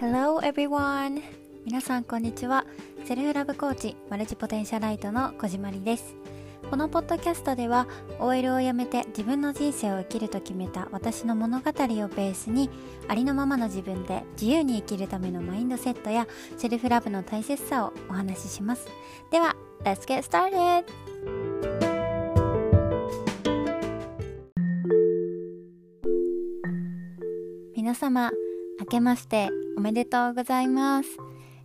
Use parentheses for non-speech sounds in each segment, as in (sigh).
Hello everyone! 皆さんこんにちは。セルフラブコーチマルチポテンシャライトの小島りです。このポッドキャストでは OL を辞めて自分の人生を生きると決めた私の物語をベースにありのままの自分で自由に生きるためのマインドセットやセルフラブの大切さをお話しします。では、Let's get started! 皆様、明けましておめでとうございます。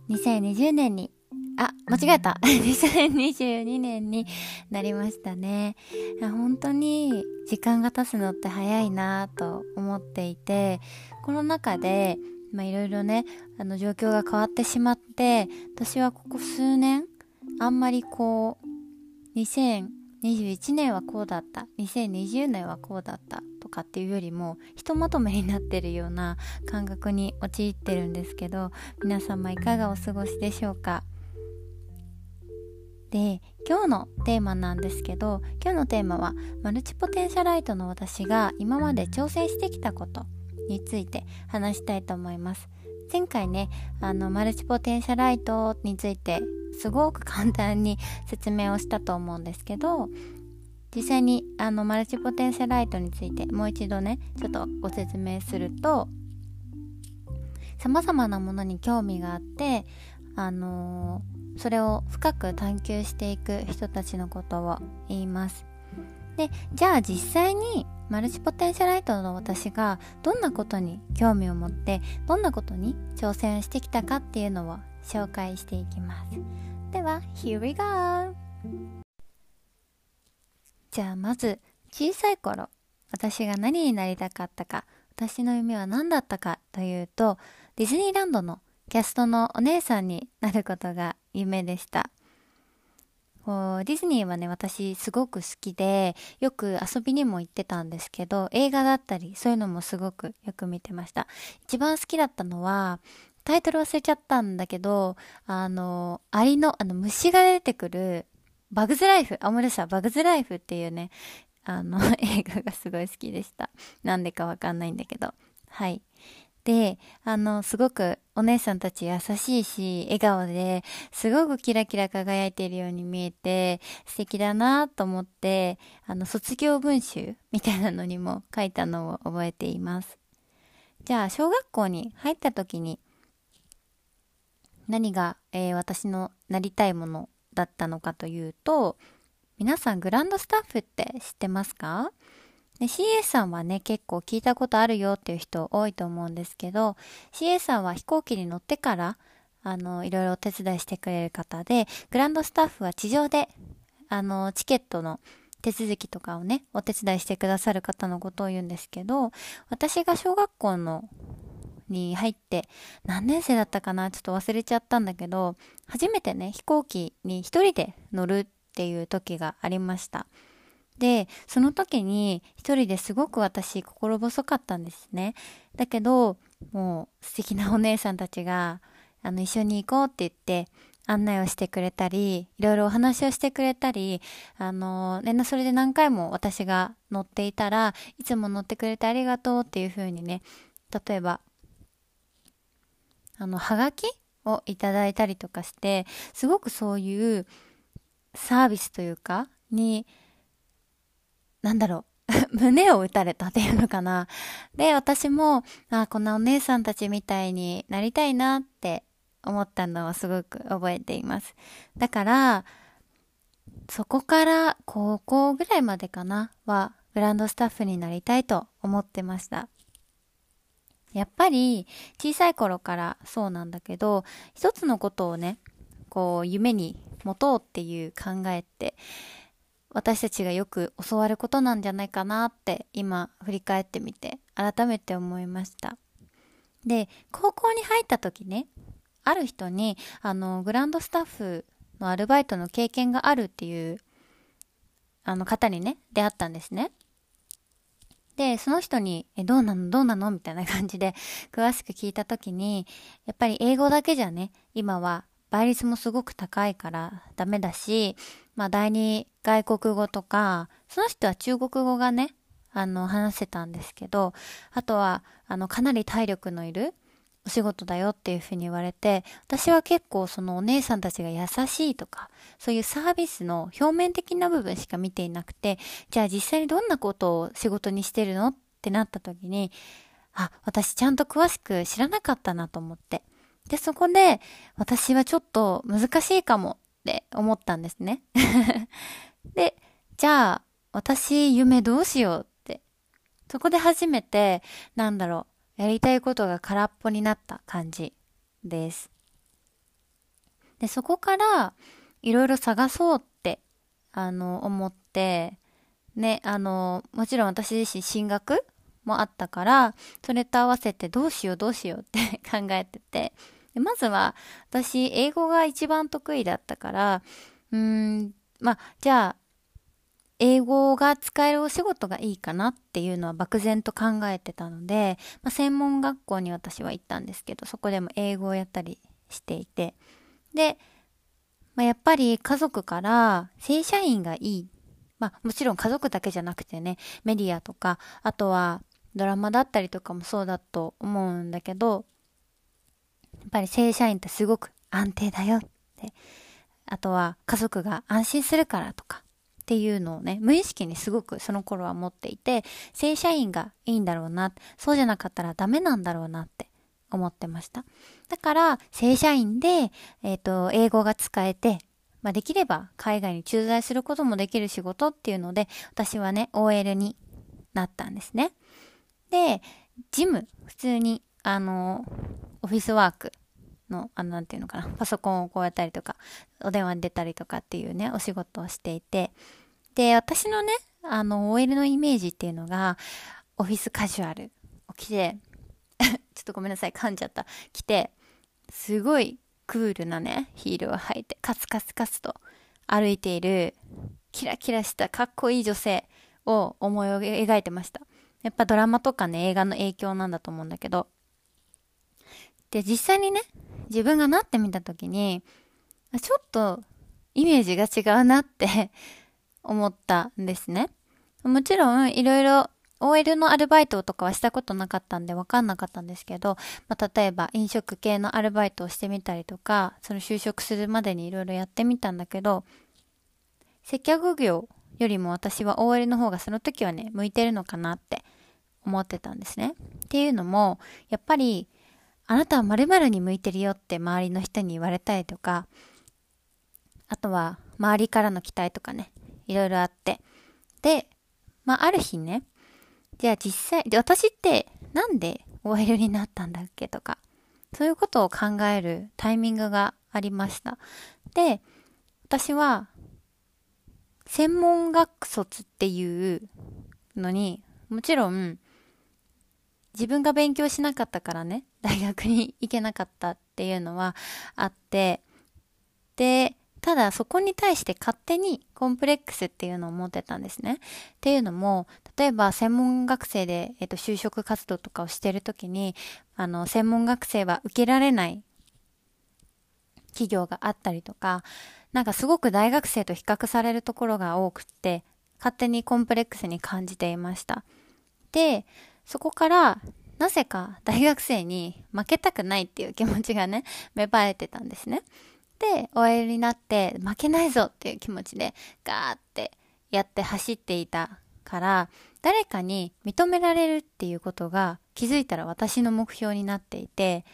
2020年に、あ、間違えた !2022 年になりましたね。本当に時間が経つのって早いなと思っていて、この中で、まあいろいろね、あの状況が変わってしまって、私はここ数年、あんまりこう、2021年はこうだった、2020年はこうだった。とかっていうよりもひとまとめになってるような感覚に陥ってるんですけど皆様いかがお過ごしでしょうか？で今日のテーマなんですけど今日のテーマはマルチポテンシャライトの私が今まで挑戦してきたことについて話したいと思います。前回ねあのマルチポテンシャライトについてすごく簡単に説明をしたと思うんですけど実際にあのマルチポテンシャライトについてもう一度ねちょっとご説明すると様々なものに興味があってあのー、それを深く探求していく人たちのことを言います。でじゃあ実際にマルチポテンシャライトの私がどんなことに興味を持ってどんなことに挑戦してきたかっていうのを紹介していきますでは Here we go! じゃあまず小さい頃私が何になりたかったか私の夢は何だったかというとディズニーランドのキャストのお姉さんになることが夢でしたこうディズニーはね私すごく好きでよく遊びにも行ってたんですけど映画だったりそういうのもすごくよく見てました一番好きだったのはタイトル忘れちゃったんだけどあのアリのあの虫が出てくるバグズライフ、あ、思い出した、バグズライフっていうね、あの、(laughs) 映画がすごい好きでした。なんでかわかんないんだけど。はい。で、あの、すごくお姉さんたち優しいし、笑顔で、すごくキラキラ輝いているように見えて、素敵だなと思って、あの、卒業文集みたいなのにも書いたのを覚えています。じゃあ、小学校に入った時に、何が、えー、私のなりたいものだったのかというと、皆さんグランドスタッフって知ってますか？で CA さんはね、結構聞いたことあるよっていう人多いと思うんですけど、CA さんは飛行機に乗ってから、あの、いろいろお手伝いしてくれる方で、グランドスタッフは地上で、あの、チケットの手続きとかをね、お手伝いしてくださる方のことを言うんですけど、私が小学校のに入って何年生だったかなちょっと忘れちゃったんだけど初めてね飛行機に一人で乗るっていう時がありました。でその時に一人ですごく私心細かったんですね。だけどもう素敵なお姉さんたちがあの一緒に行こうって言って案内をしてくれたり、いろいろお話をしてくれたり、あの、ね、それで何回も私が乗っていたら、いつも乗ってくれてありがとうっていう風にね、例えばあの、はがきをいただいたりとかして、すごくそういうサービスというか、に、なんだろう、(laughs) 胸を打たれたっていうのかな。で、私も、あ、こんなお姉さんたちみたいになりたいなって思ったのはすごく覚えています。だから、そこから高校ぐらいまでかなは、グランドスタッフになりたいと思ってました。やっぱり小さい頃からそうなんだけど、一つのことをね、こう夢に持とうっていう考えって、私たちがよく教わることなんじゃないかなって今振り返ってみて改めて思いました。で、高校に入った時ね、ある人にあのグランドスタッフのアルバイトの経験があるっていうあの方にね、出会ったんですね。で、その人に、え、どうなの？どうなの？みたいな感じで詳しく聞いたときに、やっぱり英語だけじゃね、今は倍率もすごく高いからダメだし、まあ第二外国語とか、その人は中国語がね、あの、話せたんですけど、あとは、あの、かなり体力のいるお仕事だよっていうふうに言われて、私は結構そのお姉さんたちが優しいとか、そういうサービスの表面的な部分しか見ていなくて、じゃあ実際にどんなことを仕事にしてるのってなった時に、あ、私ちゃんと詳しく知らなかったなと思って。で、そこで私はちょっと難しいかもって思ったんですね。(laughs) で、じゃあ私夢どうしようって。そこで初めて、なんだろう、やりたいことが空っぽになった感じです。で、そこから、いろいろ探そうって、あの、思って、ね、あの、もちろん私自身進学もあったから、それと合わせてどうしようどうしようって考えてて、でまずは、私、英語が一番得意だったから、うーん、まあ、じゃあ、英語が使えるお仕事がいいかなっていうのは漠然と考えてたので、まあ、専門学校に私は行ったんですけど、そこでも英語をやったりしていて。で、まあ、やっぱり家族から正社員がいい。まあもちろん家族だけじゃなくてね、メディアとか、あとはドラマだったりとかもそうだと思うんだけど、っぱり正社員ってすごく安定だよって。あとは家族が安心するからとか、っていうのをね、無意識にすごくその頃は持っていて、正社員がいいんだろうな、そうじゃなかったらダメなんだろうなって思ってました。だから、正社員で、えっ、ー、と、英語が使えて、まあ、できれば海外に駐在することもできる仕事っていうので、私はね、OL になったんですね。で、ジム、普通に、あの、オフィスワークの、あの、なんていうのかな、パソコンをこうやったりとか、お電話に出たりとかっていうね、お仕事をしていて、で、私のね、あの、OL のイメージっていうのが、オフィスカジュアルを着て、(laughs) ちょっとごめんなさい、噛んじゃった。着て、すごいクールなね、ヒールを履いて、カツカツカツと歩いている、キラキラしたかっこいい女性を思い描いてました。やっぱドラマとかね、映画の影響なんだと思うんだけど。で、実際にね、自分がなってみたときに、ちょっとイメージが違うなって (laughs) 思ったんですね。もちろん、いろいろ OL のアルバイトとかはしたことなかったんで分かんなかったんですけど、まあ、例えば飲食系のアルバイトをしてみたりとか、その就職するまでにいろいろやってみたんだけど、接客業よりも私は OL の方がその時はね、向いてるのかなって思ってたんですね。っていうのも、やっぱりあなたは〇〇に向いてるよって周りの人に言われたりとか、あとは周りからの期待とかね、いろいろあって。で、まあ、ある日ね、じゃあ実際、で、私ってなんで OL になったんだっけとか、そういうことを考えるタイミングがありました。で、私は、専門学卒っていうのに、もちろん、自分が勉強しなかったからね、(laughs) 大学に行けなかったっていうのはあって、で、ただそこに対して勝手にコンプレックスっていうのを持ってたんですね。っていうのも、例えば専門学生で、えっと、就職活動とかをしてるときに、あの、専門学生は受けられない企業があったりとか、なんかすごく大学生と比較されるところが多くって、勝手にコンプレックスに感じていました。で、そこから、なぜか大学生に負けたくないっていう気持ちがね、(laughs) 芽生えてたんですね。で、OL になって負けないぞっていう気持ちでガーってやって走っていたから、誰かに認められるっていうことが気づいたら私の目標になっていて、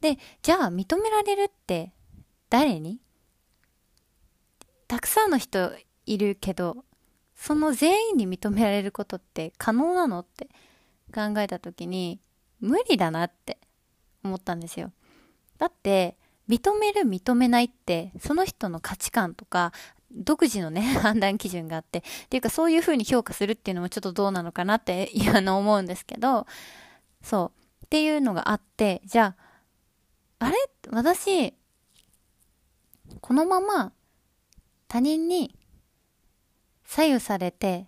で、じゃあ認められるって誰に？たくさんの人いるけど、その全員に認められることって可能なのって考えた時に無理だなって思ったんですよ。だって認める認めないってその人の価値観とか独自のね (laughs) 判断基準があってっていうかそういう風に評価するっていうのもちょっとどうなのかなって (laughs) あの思うんですけどそうっていうのがあってじゃああれ？私このまま他人に左右されて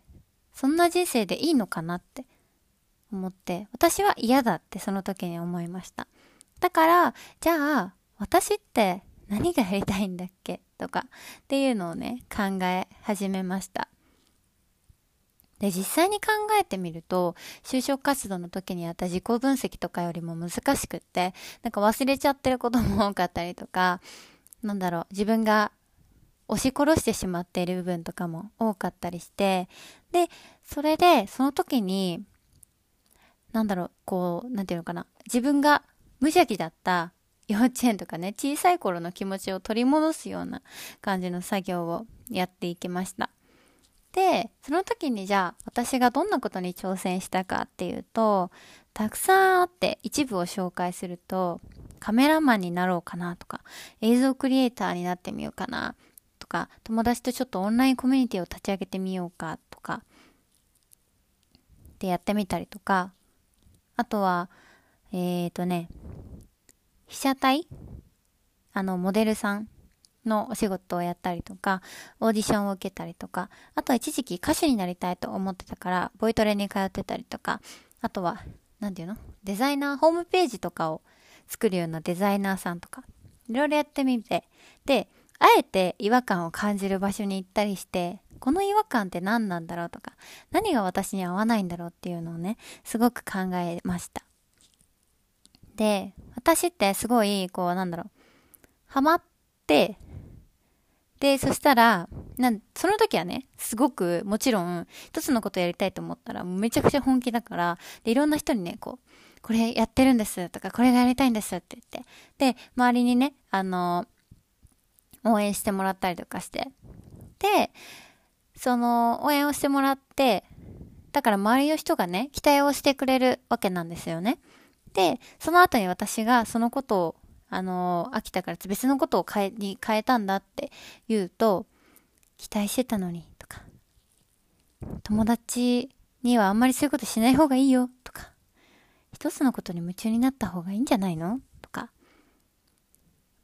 そんな人生でいいのかなって思って、私は嫌だってその時に思いました。だから、じゃあ、私って何がやりたいんだっけ？とかっていうのをね、考え始めました。で、実際に考えてみると、就職活動の時にやった自己分析とかよりも難しくって、なんか忘れちゃってることも多かったりとか、なんだろう、自分が押し殺してしまっている部分とかも多かったりして、で、それで、その時に、なんだろう、こう、なんていうのかな、自分が無邪気だった幼稚園とかね、小さい頃の気持ちを取り戻すような感じの作業をやっていきました。で、その時にじゃあ私がどんなことに挑戦したかっていうと、たくさんあって一部を紹介すると、カメラマンになろうかなとか、映像クリエイターになってみようかなとか、友達とちょっとオンラインコミュニティを立ち上げてみようかとか、でやってみたりとか、あとは、えっ、ー、とね、被写体？あの、モデルさんのお仕事をやったりとか、オーディションを受けたりとか、あとは一時期歌手になりたいと思ってたから、ボイトレに通ってたりとか、あとは、なんていうの？デザイナー、ホームページとかを作るようなデザイナーさんとか、いろいろやってみて、で、あえて違和感を感じる場所に行ったりして、この違和感って何なんだろうとか、何が私に合わないんだろうっていうのをね、すごく考えました。で、私ってすごい、こう、なんだろう、ハマって、で、そしたら、なんその時はね、すごく、もちろん、一つのことやりたいと思ったら、めちゃくちゃ本気だから、で、いろんな人にね、こう、これやってるんですとか、これがやりたいんですって言って。で、周りにね、あの、応援してもらったりとかして。で、その、応援をしてもらって、だから周りの人がね、期待をしてくれるわけなんですよね。で、その後に私がそのことをあの、飽きたから別のことを変え、に変えたんだって言うと、期待してたのに、とか、友達にはあんまりそういうことしない方がいいよ、とか、一つのことに夢中になった方がいいんじゃないの？とか、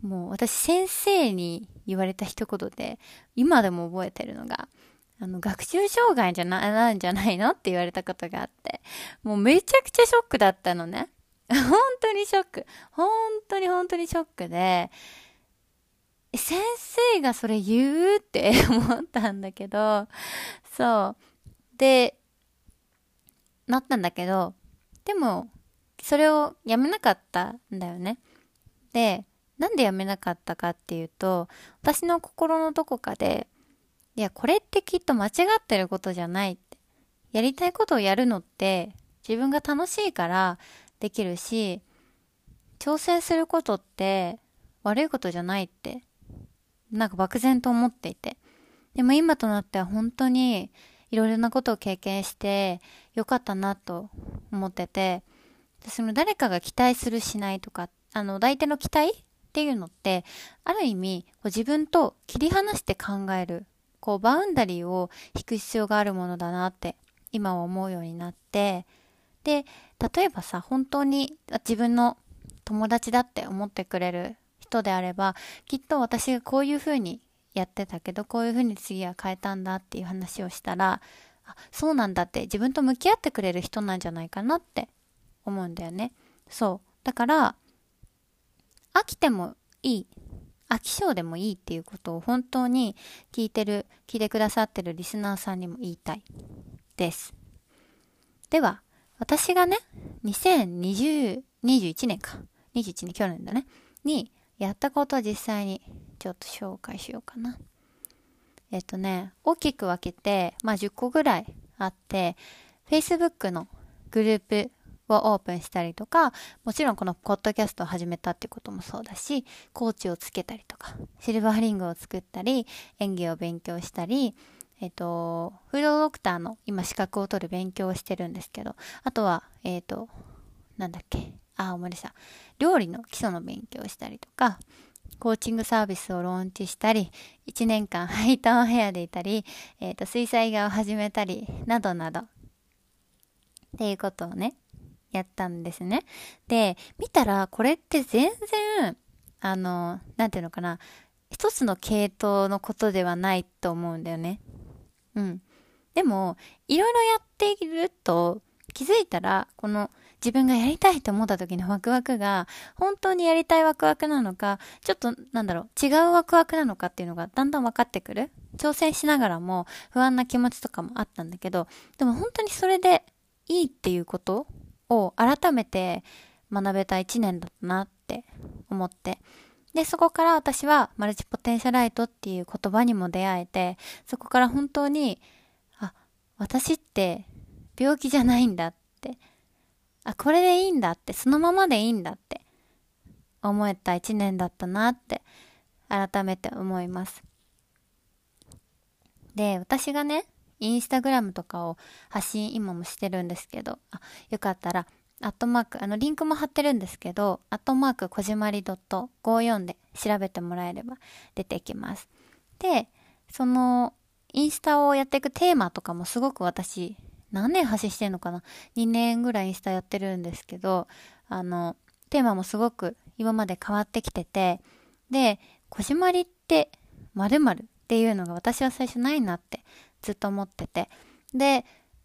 もう私先生に言われた一言で、今でも覚えてるのが、あの、学習障害じゃな、(laughs) なんじゃないのって言われたことがあって、もうめちゃくちゃショックだったのね。(laughs) 本当にショック。本当に本当にショックで、先生がそれ言うって (laughs) 思ったんだけど、そう。で、なったんだけど、でも、それをやめなかったんだよね。で、なんでやめなかったかっていうと、私の心のどこかで、いや、これってきっと間違ってることじゃないって。やりたいことをやるのって、自分が楽しいからできるし、挑戦することって悪いことじゃないって、なんか漠然と思っていて。でも今となっては本当にいろいろなことを経験してよかったなと思ってて、その誰かが期待するしないとか、あの、相手の期待っていうのって、ある意味、自分と切り離して考える、こう、バウンダリーを引く必要があるものだなって、今は思うようになって、で、例えばさ、本当に自分の友達だって思ってくれる人であれば、きっと私がこういう風にやってたけど、こういう風に次は変えたんだっていう話をしたら、あ、そうなんだって自分と向き合ってくれる人なんじゃないかなって思うんだよね。そう。だから、飽きてもいい。飽き性でもいいっていうことを本当に聞いてる、聞いてくださってるリスナーさんにも言いたいです。では、私がね、2020、21年か。21年、去年だね。に、やったことを実際にちょっと紹介しようかな。えっとね、大きく分けて、まあ10個ぐらいあって、Facebook のグループをオープンしたりとか、もちろんこのポッドキャストを始めたってこともそうだし、コーチをつけたりとか、シルバーリングを作ったり、演技を勉強したり、えっ、と、フードドクターの今資格を取る勉強をしてるんですけど、あとは、えっ、と、なんだっけ、あ、思い出した。料理の基礎の勉強をしたりとか、コーチングサービスをローンチしたり、1年間ハイターンヘアでいたり、えっ、と、水彩画を始めたり、などなど、っていうことをね、やったんですね。で、見たら、これって全然、あの、なんていうのかな、一つの系統のことではないと思うんだよね。うん。でも、いろいろやっていると、気づいたら、この自分がやりたいと思った時のワクワクが、本当にやりたいワクワクなのか、ちょっとなんだろう、違うワクワクなのかっていうのがだんだん分かってくる。挑戦しながらも不安な気持ちとかもあったんだけど、でも本当にそれでいいっていうことを改めて学べた一年だったなって思って。で、そこから私はマルチポテンシャライトっていう言葉にも出会えて、そこから本当に、あ、私って病気じゃないんだって、あ、これでいいんだって、そのままでいいんだって思えた一年だったなって改めて思います。で、私がね、インスタグラムとかを発信今もしてるんですけど、あ、よかったらアットマーク、あの、リンクも貼ってるんですけど、アットマーク、こじまり .54 で調べてもらえれば出てきます。で、その、インスタをやっていくテーマとかもすごく私、何年発信してんのかな ?2 年ぐらいインスタやってるんですけど、あの、テーマもすごく今まで変わってきてて、で、こじまりって〇〇っていうのが私は最初ないなってずっと思ってて。で、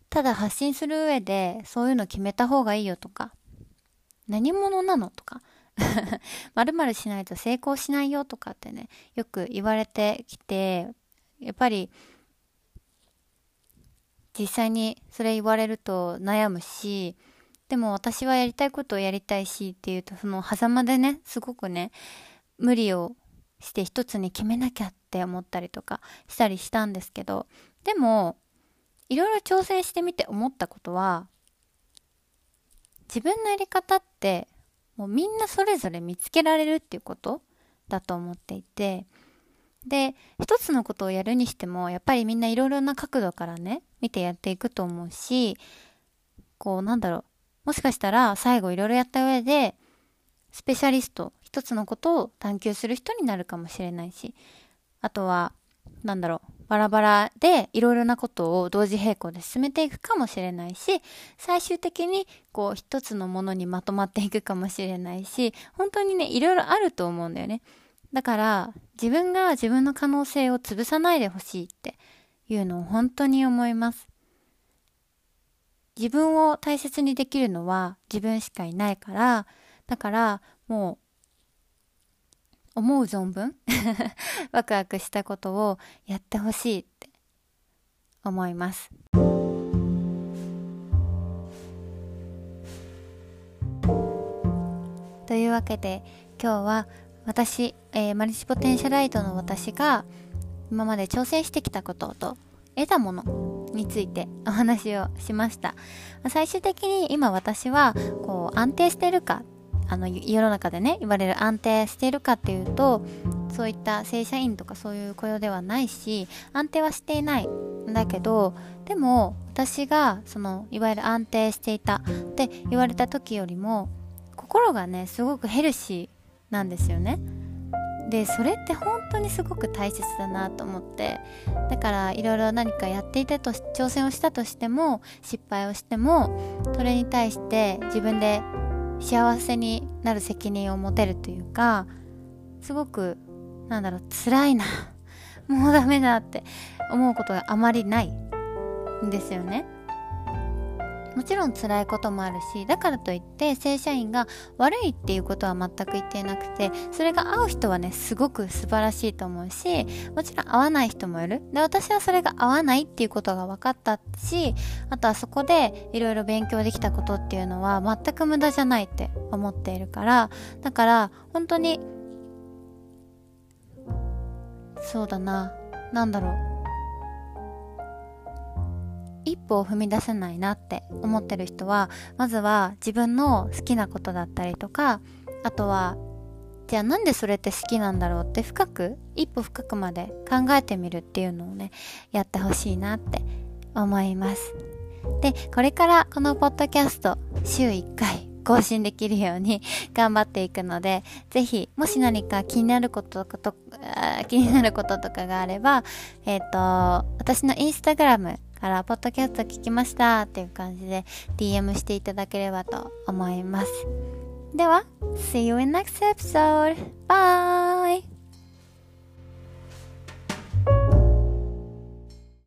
ただ発信する上でそういうの決めた方がいいよとか、何者なのとか、(laughs) まるしないと成功しないよとかってね、よく言われてきて、やっぱり実際にそれ言われると悩むし、でも私はやりたいことをやりたいしっていうと、その狭間でね、すごくね、無理をして一つに決めなきゃって思ったりとかしたりしたんですけど、でも、いろいろ挑戦してみて思ったことは、自分のやり方って、もうみんなそれぞれ見つけられるっていうことだと思っていて、で、一つのことをやるにしても、やっぱりみんないろいろな角度からね、見てやっていくと思うし、こう、なんだろう。もしかしたら最後いろいろやった上で、スペシャリスト、一つのことを探求する人になるかもしれないし、あとは、なんだろう。バラバラでいろいろなことを同時並行で進めていくかもしれないし、最終的にこう一つのものにまとまっていくかもしれないし、本当にね、いろいろあると思うんだよね。だから自分が自分の可能性を潰さないでほしいっていうのを本当に思います。自分を大切にできるのは自分しかいないから、だからもう思う存分 (laughs) ワクワクしたことをやってほしいって思います。というわけで今日は私、えー、マルチポテンシャライトの私が今まで挑戦してきたことと得たものについてお話をしました。最終的に今私はこう安定してるかあの世の中でね言われる安定しているかっていうとそういった正社員とかそういう雇用ではないし安定はしていないんだけどでも私がそのいわゆる安定していたって言われた時よりも心がねすごくヘルシーなんですよね。でそれって本当にすごく大切だなと思ってだからいろいろ何かやっていてと挑戦をしたとしても失敗をしてもそれに対して自分で幸せになる責任を持てるというかすごくなんだろう辛いな (laughs) もうダメだって思うことがあまりないんですよね。もちろん辛いこともあるしだからといって正社員が悪いっていうことは全く言っていなくてそれが合う人はねすごく素晴らしいと思うしもちろん合わない人もいる。で私はそれが合わないっていうことが分かったしあとはそこでいろいろ勉強できたことっていうのは全く無駄じゃないって思っているからだから本当にそうだな何だろう。一歩を踏み出せないなって思ってる人はまずは自分の好きなことだったりとかあとはじゃあなんでそれって好きなんだろうって深く一歩深くまで考えてみるっていうのをねやってほしいなって思います。でこれからこのポッドキャスト週1回 (laughs) 更新できるように (laughs) 頑張っていくので、ぜひ、もし何か気になることとか、気になることとかがあれば、えっ、ー、と、私のインスタグラムから、ポッドキャスト聞きましたっていう感じで DM していただければと思います。では、See you in next episode! Bye!